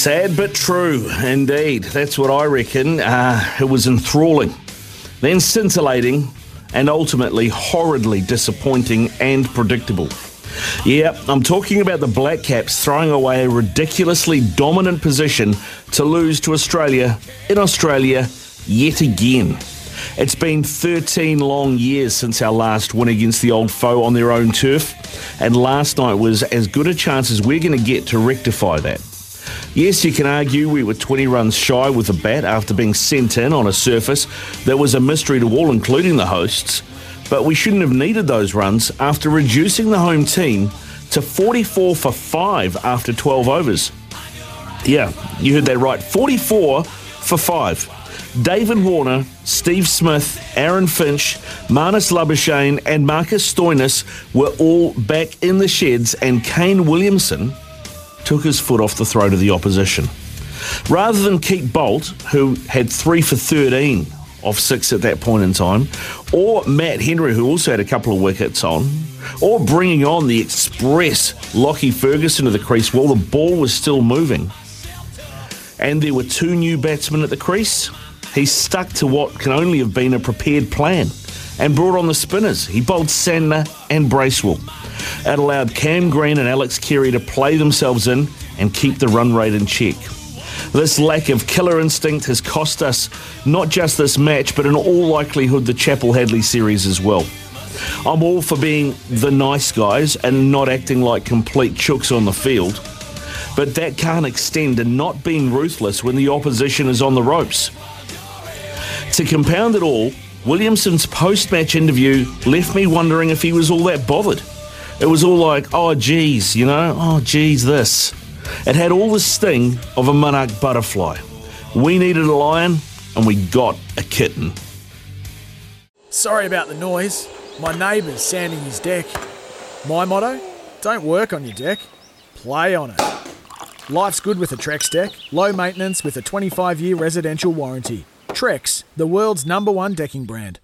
Sad but true, indeed. That's what I reckon. Uh, it was enthralling, then scintillating, and ultimately horridly disappointing and predictable. Yeah, I'm talking about the Black Caps throwing away a ridiculously dominant position to lose to Australia in Australia yet again. It's been 13 long years since our last win against the old foe on their own turf, and last night was as good a chance as we're going to get to rectify that. Yes, you can argue we were 20 runs shy with a bat after being sent in on a surface that was a mystery to all, including the hosts, but we shouldn't have needed those runs after reducing the home team to 44 for 5 after 12 overs. Yeah, you heard that right 44 for 5. David Warner, Steve Smith, Aaron Finch, Marnus Labuschagne, and Marcus Stoinis were all back in the sheds, and Kane Williamson took his foot off the throat of the opposition. Rather than keep Boult, who had three for 13 off six at that point in time, or Matt Henry, who also had a couple of wickets on, or bringing on the express Lockie Ferguson to the crease while the ball was still moving, and there were two new batsmen at the crease, he stuck to what can only have been a prepared plan and brought on the spinners. He bowled Santner and Bracewell. It allowed Cam Green and Alex Carey to play themselves in and keep the run rate in check. This lack of killer instinct has cost us not just this match, but in all likelihood the Chappell Hadlee series as well. I'm all for being the nice guys and not acting like complete chooks on the field, but that can't extend to not being ruthless when the opposition is on the ropes. To compound it all, Williamson's post match interview left me wondering if he was all that bothered. It was all like, oh, geez, you know, oh, geez, this. It had all the sting of a monarch butterfly. We needed a lion, and we got a kitten. Sorry about the noise. My neighbour's sanding his deck. My motto don't work on your deck, play on it. Life's good with a Trex deck, low maintenance with a 25 year residential warranty. Trex, the world's number one decking brand.